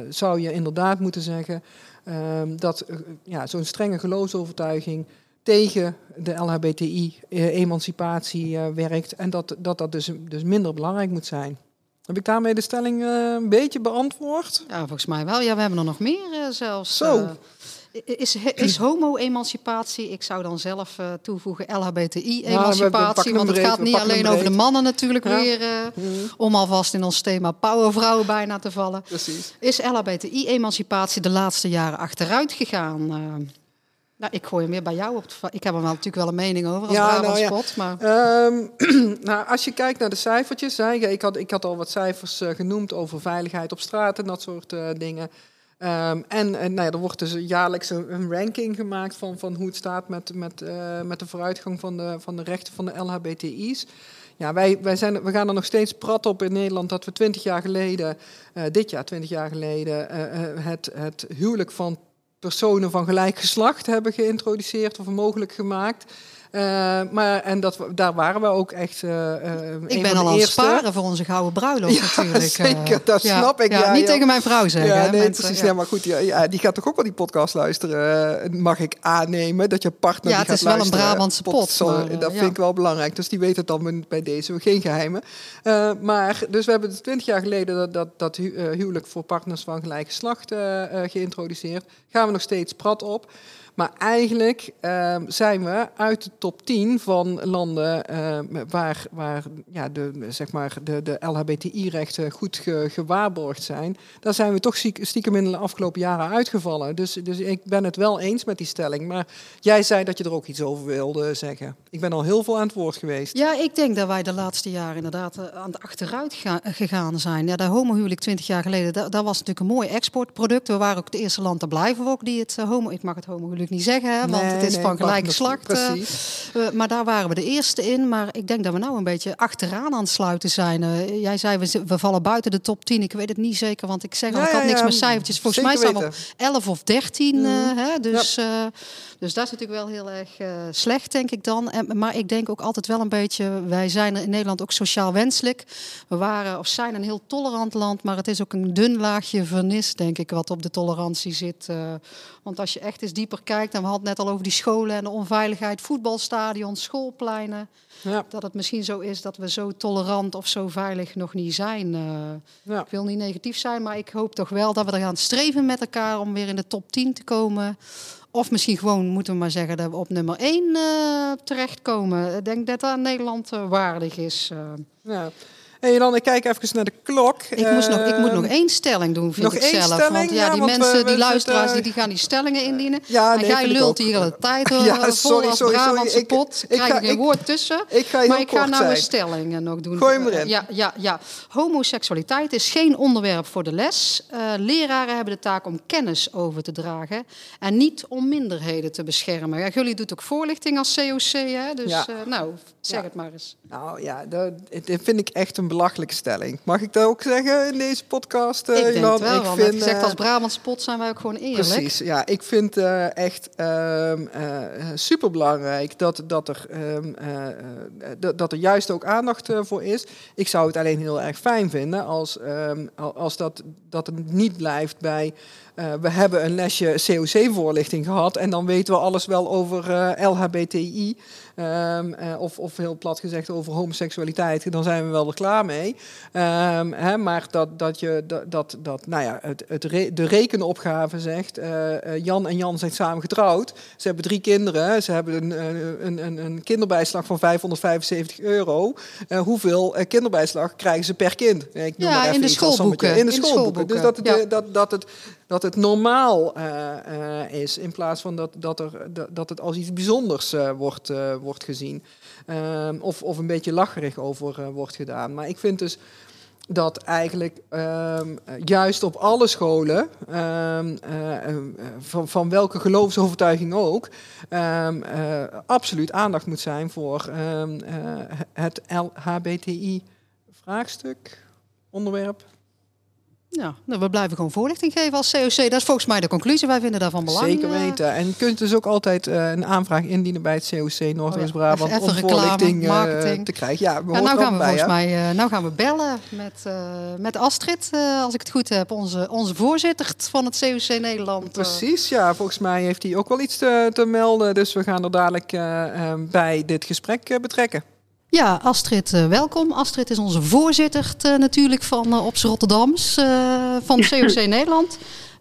[SPEAKER 2] zou je inderdaad moeten zeggen um, dat ja, zo'n strenge geloofsovertuiging tegen de LHBTI-emancipatie werkt en dat dat, dat dus, dus minder belangrijk moet zijn. Heb ik daarmee de stelling een beetje beantwoord?
[SPEAKER 1] Ja, volgens mij wel. Ja, we hebben er nog meer zelfs.
[SPEAKER 2] Zo.
[SPEAKER 1] Is, is homo-emancipatie, ik zou dan zelf uh, toevoegen LHBTI-emancipatie, want het gaat niet alleen over de mannen natuurlijk weer, uh, mm. om alvast in ons thema powervrouwen bijna te vallen.
[SPEAKER 2] Precies.
[SPEAKER 1] Is LHBTI-emancipatie de laatste jaren achteruit gegaan? Uh, nou, ik gooi hem weer bij jou op. Ik heb er wel natuurlijk wel een mening over als ja, nou, ja. maar...
[SPEAKER 2] Um, nou, als je kijkt naar de cijfertjes, hè, ik, had, ik had al wat cijfers genoemd over veiligheid op straat en dat soort dingen. Ehm, en, nou ja, er wordt dus jaarlijks een, ranking gemaakt van, van hoe het staat met, met, uh, met de vooruitgang van de, van de rechten van de LHBTI's. Ja, wij, wij zijn, we gaan er nog steeds prat op in Nederland dat we twintig jaar geleden, uh, dit jaar twintig jaar geleden, uh, het, het huwelijk van personen van gelijk geslacht hebben geïntroduceerd of mogelijk gemaakt. Uh, maar, en dat, daar waren we ook echt uh,
[SPEAKER 1] Ik ben al aan het sparen voor onze gouden bruiloft ja, natuurlijk.
[SPEAKER 2] zeker, dat snap ik.
[SPEAKER 1] Ja, niet tegen mijn vrouw zeggen.
[SPEAKER 2] Ja, nee, precies. Ja. maar goed, ja, die gaat toch ook wel die podcast luisteren, mag ik aannemen, dat je partner
[SPEAKER 1] Ja,
[SPEAKER 2] het
[SPEAKER 1] is wel een Brabantse pot.
[SPEAKER 2] maar, dat vind ik wel belangrijk. Dus die weet het dan bij deze, geen geheimen. maar, dus we hebben twintig jaar geleden dat, dat, dat huwelijk voor partners van gelijk geslacht geïntroduceerd. Gaan we nog steeds prat op. Maar eigenlijk uh, zijn we uit de top 10 van landen uh, waar, waar ja, de, zeg maar de, de LHBTI-rechten goed ge, gewaarborgd zijn. Daar zijn we toch stiekem in de afgelopen jaren uitgevallen. Dus, dus ik ben het wel eens met die stelling. Maar jij zei dat je er ook iets over wilde zeggen. Ik ben al heel veel aan het woord geweest.
[SPEAKER 1] Ja, ik denk dat wij de laatste jaren inderdaad uh, aan het achteruit gegaan zijn. Ja, de homohuwelijk 20 jaar geleden, dat, dat, was natuurlijk een mooi exportproduct. We waren ook het eerste land te blijven ook die het uh, homo... Ik mag het homohuwelijk niet zeggen, want het is van gelijk geslacht. Uh, maar daar waren we de eerste in. Maar ik denk dat we nou een beetje achteraan aan het sluiten zijn. Uh, jij zei, we, we, vallen buiten de top 10. Ik weet het niet zeker, want ik zeg al, ik had niks met cijfertjes. Volgens mij staan we op 11 of 13. Mm. hè, dus... Dus dat is natuurlijk wel heel erg uh, slecht, denk ik dan. En, maar ik denk ook altijd wel een beetje, wij zijn in Nederland ook sociaal wenselijk. We waren of zijn een heel tolerant land, maar het is ook een dun laagje vernis, denk ik, wat op de tolerantie zit. Uh, want als je echt eens dieper kijkt, en we hadden het net al over die scholen en de onveiligheid, voetbalstadions, schoolpleinen. Ja. Dat het misschien zo is dat we zo tolerant of zo veilig nog niet zijn. Uh, ja. Ik wil niet negatief zijn, maar ik hoop toch wel dat we er gaan streven met elkaar om weer in de top 10 te komen. Of misschien gewoon moeten we maar zeggen dat we op nummer 1 uh, eh, terechtkomen. Ik denk dat dat Nederland uh, waardig is. Uh.
[SPEAKER 2] Ja. En dan, ik kijk even naar de klok.
[SPEAKER 1] Ik, moest nog, ik moet nog één stelling doen, vind
[SPEAKER 2] nog
[SPEAKER 1] ik
[SPEAKER 2] één
[SPEAKER 1] zelf.
[SPEAKER 2] Stelling?
[SPEAKER 1] Want ja, die mensen, die luisteraars, die, die gaan die stellingen indienen. Ja, nee, en jij lult hier de tijd ja, sorry, als sorry, sorry. pot. Ik, krijg ik geen woord tussen.
[SPEAKER 2] Ik ga
[SPEAKER 1] maar ik ga nou
[SPEAKER 2] een
[SPEAKER 1] stelling nog doen.
[SPEAKER 2] Gooi hem erin.
[SPEAKER 1] Ja, ja, ja. Homoseksualiteit is geen onderwerp voor de les. Uh, leraren hebben de taak om kennis over te dragen. En niet om minderheden te beschermen. Ja, jullie doet ook voorlichting als COC, hè? Dus ja. uh, nou, zeg het maar eens.
[SPEAKER 2] Nou ja, dat, dat vind ik echt een belachelijke stelling. Mag ik dat ook zeggen in deze podcast?
[SPEAKER 1] Uh, ik denk wel, ik want vind, gezegd, als eh, Brabantse pot zijn wij ook gewoon eerlijk.
[SPEAKER 2] Precies, ja. Ik vind uh, echt uh, super belangrijk dat, dat, er, uh, dat er juist ook aandacht voor is. Ik zou het alleen heel erg fijn vinden als, ehm, als dat, dat het niet blijft bij... we hebben een lesje COC-voorlichting gehad en dan weten we alles wel over LHBTI. Um, of, of heel plat gezegd over homoseksualiteit, dan zijn we wel er klaar mee. Um, hè, maar dat, dat je dat, dat, dat nou ja, het, het re, de rekenopgave zegt, Jan en Jan zijn samen getrouwd. Ze hebben drie kinderen, ze hebben een, een, een, een kinderbijslag van 575 euro. Hoeveel kinderbijslag krijgen ze per kind?
[SPEAKER 1] Ik noem ja, maar even in de schoolboeken.
[SPEAKER 2] In de schoolboeken. Dus dat, het, ja. dat, dat het dat het normaal uh, uh, is, in plaats van dat, dat, er, dat het als iets bijzonders uh, wordt, wordt gezien. Ehm, of, of een beetje lacherig over wordt gedaan. Maar ik vind dus dat eigenlijk um, juist op alle scholen, um, van, van welke geloofsovertuiging ook, absoluut aandacht moet zijn voor het LHBTI-vraagstuk, onderwerp.
[SPEAKER 1] Ja, nou, we blijven gewoon voorlichting geven als COC. Dat is volgens mij de conclusie. Wij vinden daarvan belang.
[SPEAKER 2] Zeker weten. En je kunt dus ook altijd uh, een aanvraag indienen bij het COC Noordwest-Brabant
[SPEAKER 1] oh ja,
[SPEAKER 2] om voorlichting uh, te krijgen. Ja,
[SPEAKER 1] ja nou gaan we bij, volgens mij uh, nou gaan we bellen met, met Astrid, als ik het goed heb, onze, onze voorzitter van het COC Nederland.
[SPEAKER 2] Precies, ja. Volgens mij heeft hij ook wel iets te, te melden. Dus we gaan er dadelijk bij dit gesprek betrekken.
[SPEAKER 1] Ja, Astrid, uh, welkom. Astrid is onze voorzitter uh, natuurlijk van uh, Ops Rotterdams van COC Nederland.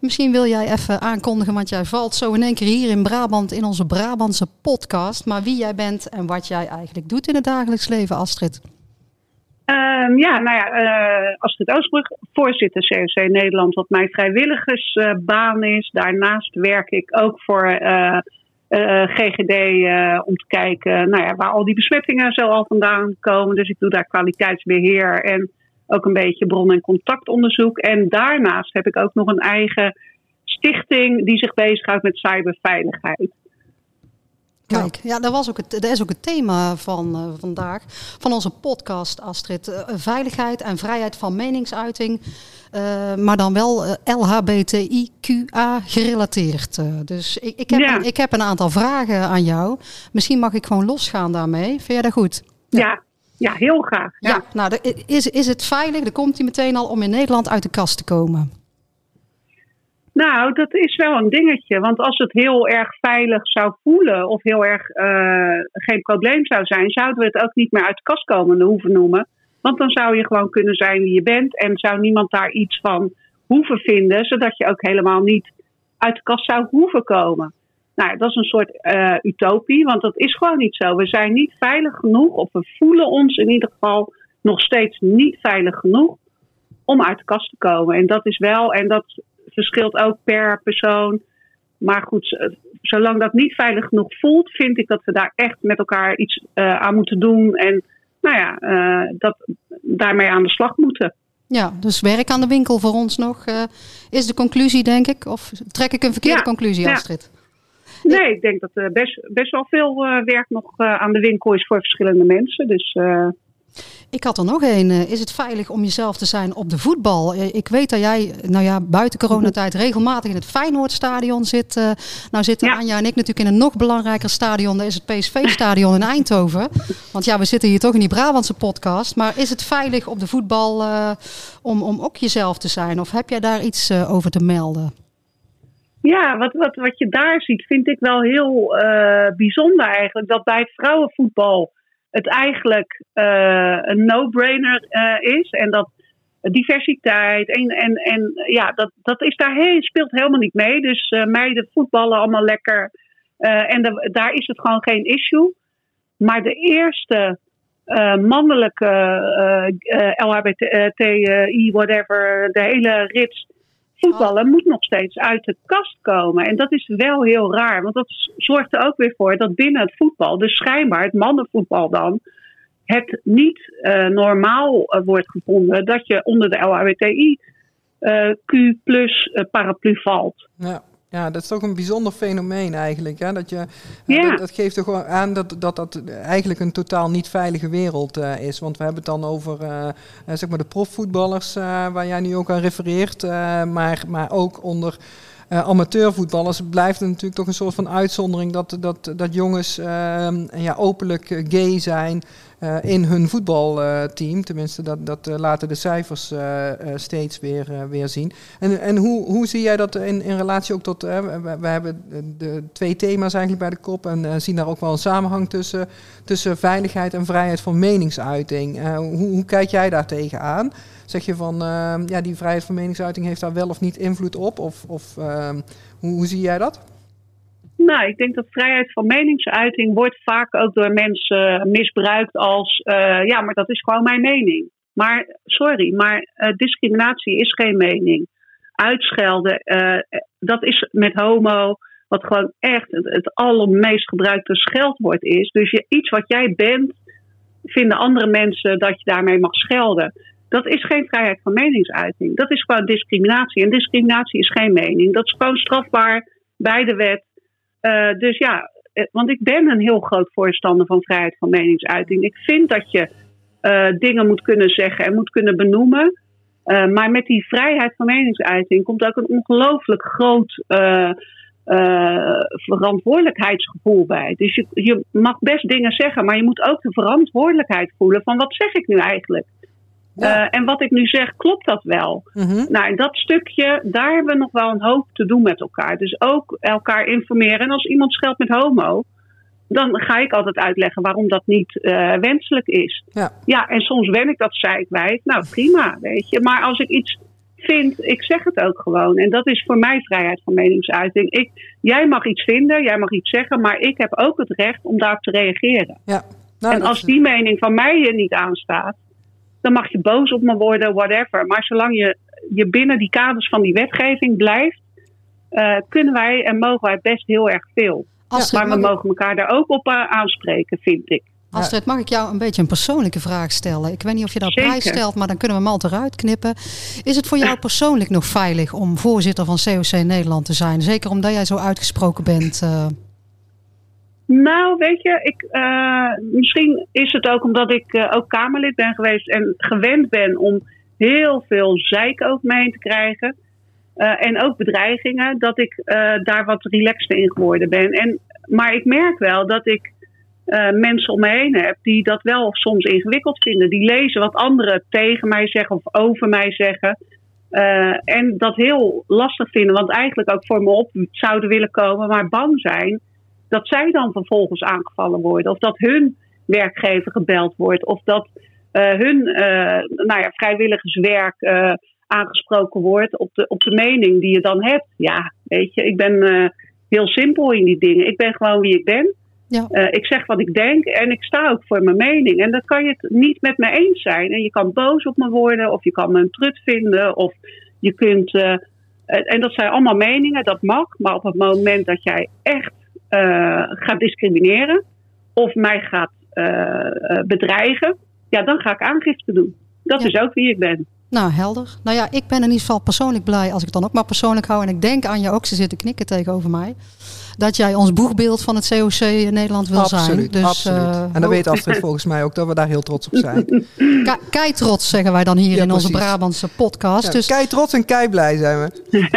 [SPEAKER 1] Misschien wil jij even aankondigen, want jij valt zo in één keer hier in Brabant in onze Brabantse podcast. Maar wie jij bent en wat jij eigenlijk doet in het dagelijks leven, Astrid.
[SPEAKER 3] Um, ja, nou ja, Astrid Oostbrug, voorzitter COC Nederland, wat mijn vrijwilligersbaan is. Daarnaast werk ik ook voor eh, GGD uh, eh, om te kijken nou ja, waar al die besmettingen zo al vandaan komen. Dus ik doe daar kwaliteitsbeheer en ook een beetje bron- en contactonderzoek. En daarnaast heb ik ook nog een eigen stichting die zich bezighoudt met cyberveiligheid.
[SPEAKER 1] Kijk, ja, dat, was ook het, dat is ook het thema van uh, vandaag, van onze podcast, Astrid. Uh, veiligheid en vrijheid van meningsuiting, uh, maar dan wel LHBTIQA gerelateerd. dus ik, ik, heb ja. een, ik heb een aantal vragen aan jou. Misschien mag ik gewoon losgaan daarmee. Vind jij dat goed?
[SPEAKER 3] Ja. ja. Ja, heel graag. Ja,
[SPEAKER 1] ja nou, is, is het veilig, daar komt hij meteen al, om in Nederland uit de kast te komen?
[SPEAKER 3] Nou, dat is wel een dingetje. Want als het heel erg veilig zou voelen of heel erg uh, geen probleem zou zijn, zouden we het ook niet meer uit de kast komen hoeven noemen. Want dan zou je gewoon kunnen zijn wie je bent en zou niemand daar iets van hoeven vinden, zodat je ook helemaal niet uit de kast zou hoeven komen. Nou, dat is een soort uh, utopie, want dat is gewoon niet zo. We zijn niet veilig genoeg, of we voelen ons in ieder geval nog steeds niet veilig genoeg om uit de kast te komen. En dat is wel, en dat verschilt ook per persoon. Maar goed, zolang dat niet veilig genoeg voelt, vind ik dat we daar echt met elkaar iets uh, aan moeten doen. En nou ja, uh, dat, daarmee aan de slag moeten.
[SPEAKER 1] Ja, dus werk aan de winkel voor ons nog uh, is de conclusie, denk ik. Of trek ik een verkeerde ja, conclusie, Astrid?
[SPEAKER 3] Ja. Nee, ik denk dat er best, best wel veel werk nog aan de winkel is voor verschillende mensen. Dus
[SPEAKER 1] ik had er nog een. Eh, is het veilig om jezelf te zijn op de voetbal? Eh, ik weet dat jij, nou ja, buiten coronatijd regelmatig in het Feyenoordstadion zit. Uh, nou zitten ja. Anja en ik natuurlijk in een nog belangrijker stadion. Dat is het PSV-stadion in Eindhoven. Want ja, we zitten hier toch in die Brabantse podcast. Maar is het veilig op de voetbal uh, om, om ook jezelf te zijn? Of heb jij daar iets uh, over te melden?
[SPEAKER 3] Ja, wat, wat, wat je daar ziet vind ik wel heel bijzonder eigenlijk. Dat bij vrouwenvoetbal het eigenlijk uh, een no-brainer uh, is. En dat diversiteit en, en, en ja, dat, dat is daar heel, speelt helemaal niet mee. Dus uh, meiden voetballen allemaal lekker. en daar is het gewoon geen issue. Maar de eerste mannelijke LHBTI, whatever, de hele rits voetballen moet nog steeds uit de kast komen. En dat is wel heel raar, want dat zorgt er ook weer voor dat binnen het voetbal, dus schijnbaar het mannenvoetbal dan, het niet uh, normaal uh, wordt gevonden dat je onder de LHBTI uh, Q plus paraplu valt.
[SPEAKER 2] Ja. Ja, dat is toch een bijzonder fenomeen eigenlijk. Hè? Dat, je, ja. dat, dat, geeft toch gewoon aan dat, dat dat eigenlijk een totaal niet veilige wereld uh, is. Want we hebben het dan over uh, zeg maar de profvoetballers, uh, waar jij nu ook aan refereert. maar, maar ook onder amateurvoetballers blijft het natuurlijk toch een soort van uitzondering dat, dat, dat jongens ja, openlijk gay zijn. Uh, in hun voetbalteam. Tenminste, dat, dat uh, laten de cijfers uh, steeds weer, weer zien. En, en hoe, hoe zie jij dat in, in relatie ook tot... we, we, hebben de twee thema's eigenlijk bij de kop... en zien daar ook wel een samenhang tussen, tussen veiligheid en vrijheid van meningsuiting. hoe, hoe kijk jij daar tegenaan? Zeg je van, ja, die vrijheid van meningsuiting heeft daar wel of niet invloed op? Of, of hoe, hoe zie jij dat?
[SPEAKER 3] Nou, ik denk dat vrijheid van meningsuiting wordt vaak ook door mensen misbruikt als uh, ja, maar dat is gewoon mijn mening. Maar sorry, maar uh, discriminatie is geen mening. Uitschelden, dat is met homo, wat gewoon echt het, het allermeest gebruikte scheldwoord is. Dus je, iets wat jij bent, vinden andere mensen dat je daarmee mag schelden. Dat is geen vrijheid van meningsuiting. Dat is gewoon discriminatie. En discriminatie is geen mening. Dat is gewoon strafbaar bij de wet. Uh, dus ja, eh, want ik ben een heel groot voorstander van vrijheid van meningsuiting. Ik vind dat je uh, dingen moet kunnen zeggen en moet kunnen benoemen. Maar met die vrijheid van meningsuiting komt ook een ongelooflijk groot uh, verantwoordelijkheidsgevoel bij. Dus je, je mag best dingen zeggen, maar je moet ook de verantwoordelijkheid voelen van wat zeg ik nu eigenlijk? Ja. en wat ik nu zeg, klopt dat wel?
[SPEAKER 2] Mhm.
[SPEAKER 3] Nou, en dat stukje, daar hebben we nog wel een hoop te doen met elkaar. Dus ook elkaar informeren. En als iemand scheldt met homo, dan ga ik altijd uitleggen waarom dat niet uh, wenselijk is.
[SPEAKER 2] Ja.
[SPEAKER 3] ja, en soms wen ik dat zeikwijf. Nou, prima, weet je. Maar als ik iets vind, ik zeg het ook gewoon. En dat is voor mij vrijheid van meningsuiting. Ik, jij mag iets vinden, jij mag iets zeggen, maar ik heb ook het recht om daarop te reageren.
[SPEAKER 2] Ja.
[SPEAKER 3] Nou, en als die mening van mij je niet aanstaat, dan mag je boos op me worden, whatever. Maar zolang je, je binnen die kaders van die wetgeving blijft, uh, kunnen wij en mogen wij best heel erg veel. Maar we mogen elkaar daar ook op uh, aanspreken, vind ik.
[SPEAKER 1] Astrid, mag ik jou een beetje een persoonlijke vraag stellen? Ik weet niet of je dat prijs stelt, maar dan kunnen we hem al eruit knippen. Is het voor jou persoonlijk nog veilig om voorzitter van COC Nederland te zijn? Zeker omdat jij zo uitgesproken bent. Uh...
[SPEAKER 3] Nou, weet je, ik, uh, misschien is het ook omdat ik uh, ook Kamerlid ben geweest en gewend ben om heel veel zeik ook mee te krijgen. Uh, en ook bedreigingen, dat ik daar wat relaxter in geworden ben. En, maar ik merk wel dat ik mensen om me heen heb die dat wel soms ingewikkeld vinden. Die lezen wat anderen tegen mij zeggen of over mij zeggen. En dat heel lastig vinden, want eigenlijk ook voor me op zouden willen komen, maar bang zijn dat zij dan vervolgens aangevallen worden. Of dat hun werkgever gebeld wordt. Of dat uh, hun nou ja, vrijwilligerswerk aangesproken wordt op de, op de mening die je dan hebt. Ja, weet je, ik ben heel simpel in die dingen. Ik ben gewoon wie ik ben.
[SPEAKER 1] Ja.
[SPEAKER 3] Ik zeg wat ik denk en ik sta ook voor mijn mening. En dan kan je het niet met me eens zijn. En je kan boos op me worden, of je kan me een trut vinden, of je kunt. En dat zijn allemaal meningen, dat mag. Maar op het moment dat jij echt gaat discrimineren, of mij gaat bedreigen, ja, dan ga ik aangifte doen. Dat
[SPEAKER 1] Ja.
[SPEAKER 3] is ook wie ik ben.
[SPEAKER 1] Nou, helder. Nou ja, ik ben in ieder geval persoonlijk blij als ik het dan ook maar persoonlijk hou. En ik denk aan je ook, ze zitten knikken tegenover mij. Dat jij ons boegbeeld van het COC in Nederland wil zijn. Dus,
[SPEAKER 2] absoluut.
[SPEAKER 1] eh,
[SPEAKER 2] en dan weet Astrid volgens mij ook dat we daar heel trots op zijn.
[SPEAKER 1] Ke- kei trots zeggen wij dan hier
[SPEAKER 2] Ja,
[SPEAKER 1] in onze
[SPEAKER 2] precies.
[SPEAKER 1] Brabantse podcast.
[SPEAKER 2] Ja,
[SPEAKER 1] dus
[SPEAKER 2] Kei trots en kei blij zijn we.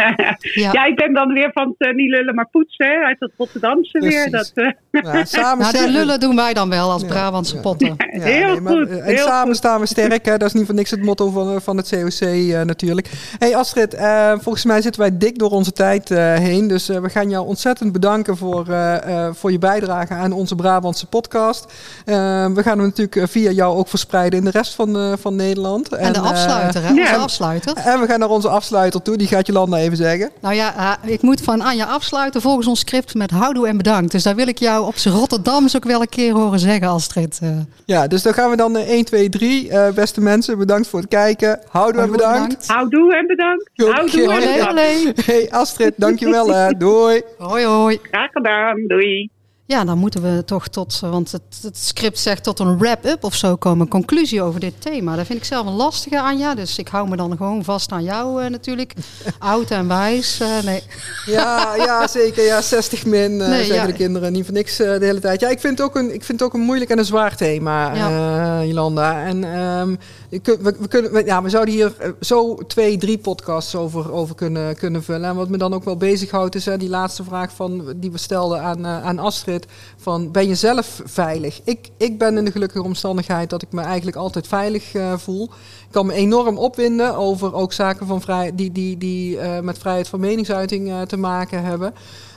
[SPEAKER 1] ja.
[SPEAKER 3] Ja, ik ben dan weer van het uh, niet lullen maar poetsen, hè, uit het Rotterdamse weer.
[SPEAKER 2] Precies.
[SPEAKER 3] Dat, uh,
[SPEAKER 2] Ja, samen
[SPEAKER 1] Nou, de lullen doen wij dan wel als
[SPEAKER 2] Ja,
[SPEAKER 1] Brabantse
[SPEAKER 2] ja.
[SPEAKER 1] potten.
[SPEAKER 2] Ja,
[SPEAKER 3] heel
[SPEAKER 2] maar,
[SPEAKER 3] goed.
[SPEAKER 2] eh, En
[SPEAKER 3] heel
[SPEAKER 2] samen
[SPEAKER 3] goed.
[SPEAKER 2] staan we sterk. Hè? Dat is niet voor niks het motto van, eh, van het COC eh, natuurlijk. Hey Astrid, eh, volgens mij zitten wij dik door onze tijd eh, heen. Dus eh, we gaan jou ontzettend bedanken voor, eh, eh, voor je bijdrage aan onze Brabantse podcast. Eh, we gaan hem natuurlijk via jou ook verspreiden in de rest van, eh, van Nederland.
[SPEAKER 1] En de afsluiter, hè? Onze afsluiter.
[SPEAKER 2] en we gaan naar onze afsluiter toe. Die gaat Jolanda even zeggen.
[SPEAKER 1] Nou ja, ik moet van Anja afsluiten volgens ons script met houdoe en bedankt. Dus daar wil ik jou op z'n Rotterdams ook wel een keer horen zeggen, Astrid. Eh,
[SPEAKER 2] Ja, dus dan gaan we dan eh, 1, 2, 3. Eh, beste mensen, bedankt voor het kijken. Houden we
[SPEAKER 1] houdoe,
[SPEAKER 2] bedankt.
[SPEAKER 3] Houdoe en bedankt. Houdoe en bedankt.
[SPEAKER 2] Hey Astrid, dankjewel. hè. Doei.
[SPEAKER 1] Hoi, hoi.
[SPEAKER 3] Graag gedaan. Doei.
[SPEAKER 1] Ja, dan moeten we toch tot, eh, want het, het script zegt tot een wrap-up of zo komen, een conclusie over dit thema. Dat vind ik zelf een lastige, Anja. Dus ik hou me dan gewoon vast aan jou eh, natuurlijk. Oud en wijs. eh, nee.
[SPEAKER 2] Ja, ja, zeker. Ja, 60 min eh,
[SPEAKER 1] Nee,
[SPEAKER 2] zeggen
[SPEAKER 1] ja.
[SPEAKER 2] de kinderen niet voor niks de hele tijd. Ja, ik vind het ook een, ik vind het ook een moeilijk en een zwaar thema, eh, Jolanda. En ehm, we, kunnen, ja, we zouden hier eh, zo twee, drie podcasts over, over kunnen, kunnen vullen. En wat me dan ook wel bezighoudt is hè, die laatste vraag van, die we stelden aan, eh, aan Astrid. Van, ben je zelf veilig? Ik, ik ben in de gelukkige omstandigheid dat ik me eigenlijk altijd veilig eh, voel. Ik kan me enorm opwinden over ook zaken van vrij, die, die, die met vrijheid van meningsuiting te maken hebben.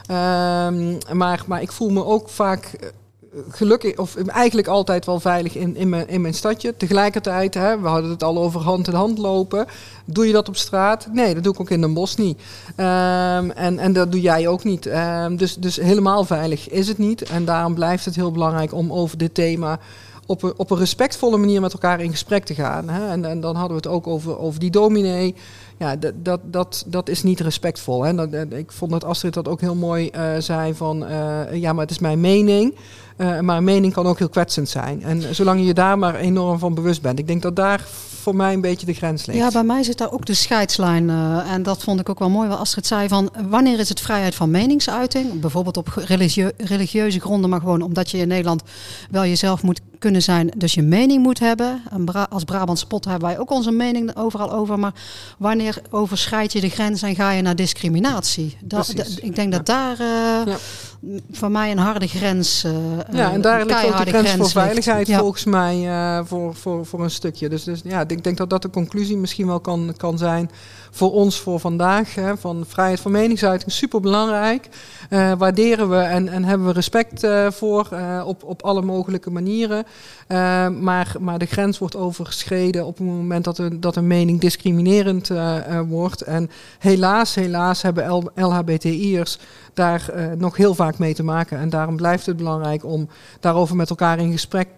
[SPEAKER 2] Ehm, maar, maar ik voel me ook vaak gelukkig, of eigenlijk altijd wel veilig in, in, mijn, in mijn stadje. Tegelijkertijd, hè, we hadden het al over hand in hand lopen. Doe je dat op straat? Nee, dat doe ik ook in Den Bosch niet. Ehm, en, en dat doe jij ook niet. Ehm, dus, dus helemaal veilig is het niet. En daarom blijft het heel belangrijk om over dit thema op een, op een respectvolle manier met elkaar in gesprek te gaan. Hè? En, en dan hadden we het ook over, over die dominee. Ja, dat, dat, dat, is niet respectvol. Hè? Dat, dat- ik vond dat Astrid dat ook heel mooi eh, zei van... eh, ja, maar het is mijn mening. maar een mening kan ook heel kwetsend zijn. En zolang je daar maar enorm van bewust bent. Ik denk dat daar voor mij een beetje de grens ligt.
[SPEAKER 1] Ja, bij mij zit daar ook de scheidslijn. en dat vond ik ook wel mooi. Als Astrid zei van wanneer is het vrijheid van meningsuiting? Bijvoorbeeld op religieuze gronden, maar gewoon omdat je in Nederland wel jezelf moet kunnen zijn, dus je mening moet hebben. als Brabant Spot hebben wij ook onze mening overal over. Maar wanneer overschrijd je de grens en ga je naar discriminatie? Dat, ik denk dat daar uh, ja. voor mij een harde grens. Uh,
[SPEAKER 2] ja, en daar ligt ook de grens, voor veiligheid volgens mij uh, voor, voor, voor een stukje. Dus, dus ja, ik denk dat dat de conclusie misschien wel kan, kan zijn voor ons voor vandaag. Hè, van vrijheid van meningsuiting, super belangrijk. Uh, waarderen we en, en hebben we respect uh, voor uh, op, op alle mogelijke manieren. maar, maar de grens wordt overgeschreden op het moment dat een, dat een mening discriminerend wordt. En helaas, helaas hebben LHBTI'ers daar nog heel vaak mee te maken. En daarom blijft het belangrijk om daarover met elkaar in gesprek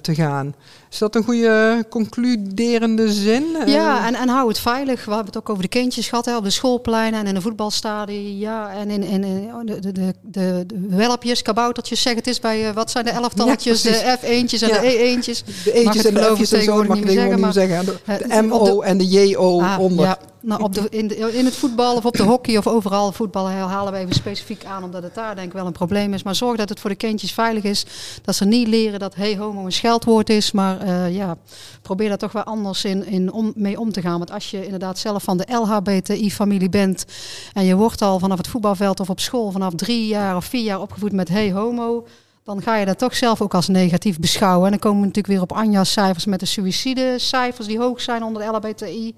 [SPEAKER 2] te gaan. Is dat een goede concluderende zin?
[SPEAKER 1] Ja, en, en hou het veilig. We hebben het ook over de kindjes gehad, hè, op de schoolpleinen en in de. Ja, en in, in, in de, de, de, de, welpjes, kaboutertjes, zeg het is bij, wat zijn de elftalletjes, ja, de F1'tjes en ja. de E1'tjes.
[SPEAKER 2] De E'tjes en de F'jes en zo, mag ik zeggen, zeggen. De, de MO en de JO ah, onder. Ja.
[SPEAKER 1] Nou, op de, in, de, in het voetbal of op de hockey of overal voetbal halen we even specifiek aan, omdat het daar denk ik wel een probleem is. Maar zorg dat het voor de kindjes veilig is. Dat ze niet leren dat hey homo een scheldwoord is. Maar uh, ja, probeer daar toch wel anders in, in mee om te gaan. Want als je inderdaad zelf van de LHBTI-familie bent en je wordt al vanaf het voetbalveld of op school vanaf drie jaar of vier jaar opgevoed met hey homo dan ga je dat toch zelf ook als negatief beschouwen. En dan komen we natuurlijk weer op Anja's cijfers met de suïcidecijfers die hoog zijn onder de LHBTI.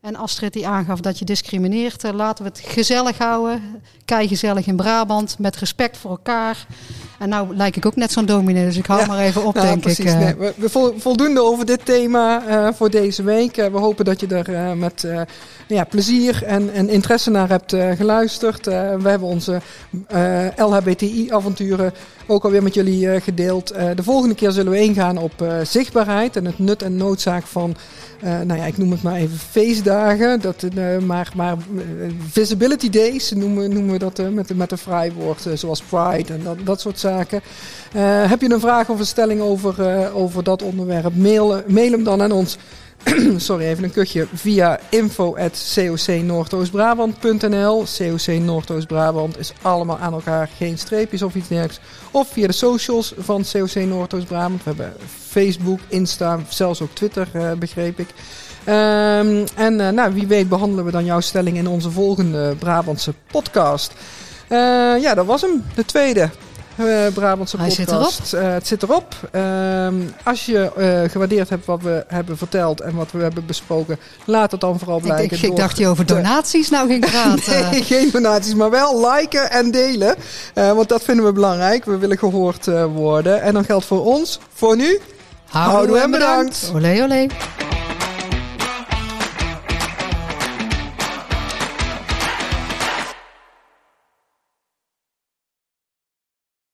[SPEAKER 1] En Astrid die aangaf dat je discrimineert. Uh, laten we het gezellig houden. Kei gezellig in Brabant. Met respect voor elkaar. En nou lijk ik ook net zo'n dominee. Dus ik hou maar even op, denk precies, ik. Uh.
[SPEAKER 2] Nee, we, we voldoende over dit thema uh, voor deze week. we hopen dat je er met ja, plezier en, en interesse naar hebt geluisterd. we hebben onze LHBTI-avonturen ook alweer met jullie gedeeld. de volgende keer zullen we ingaan op zichtbaarheid. En het nut en noodzaak van nou ja, ik noem het maar even feestdagen. Dat, maar maar visibility days noemen, noemen we dat met, met een vrij woord. zoals pride en dat, dat soort zaken. Heb je een vraag of een stelling over, over dat onderwerp? Mail, mail hem dan aan ons. sorry, even een kuchje. Via info.cocnoordoostbrabant.nl COC Noordoostbrabant is allemaal aan elkaar. Geen streepjes of iets dergelijks. Of via de socials van COC Noordoostbrabant. We hebben Facebook, Insta, zelfs ook Twitter, begreep ik. Um, en nou, wie weet behandelen we dan jouw stelling in onze volgende Brabantse podcast. Ja, dat was hem. De tweede. Uh, Brabantse Hij podcast. Zit uh, het zit erop. Uh, als je uh, gewaardeerd hebt wat we hebben verteld en wat we hebben besproken, laat het dan vooral blijken.
[SPEAKER 1] Ik, ik, ik dacht je over donaties nou ging praten.
[SPEAKER 2] nee, geen donaties, maar wel liken en delen. want dat vinden we belangrijk. We willen gehoord worden. En dan geldt voor ons, voor nu.
[SPEAKER 1] Houdoe en bedankt.
[SPEAKER 2] bedankt.
[SPEAKER 1] Olé, olé.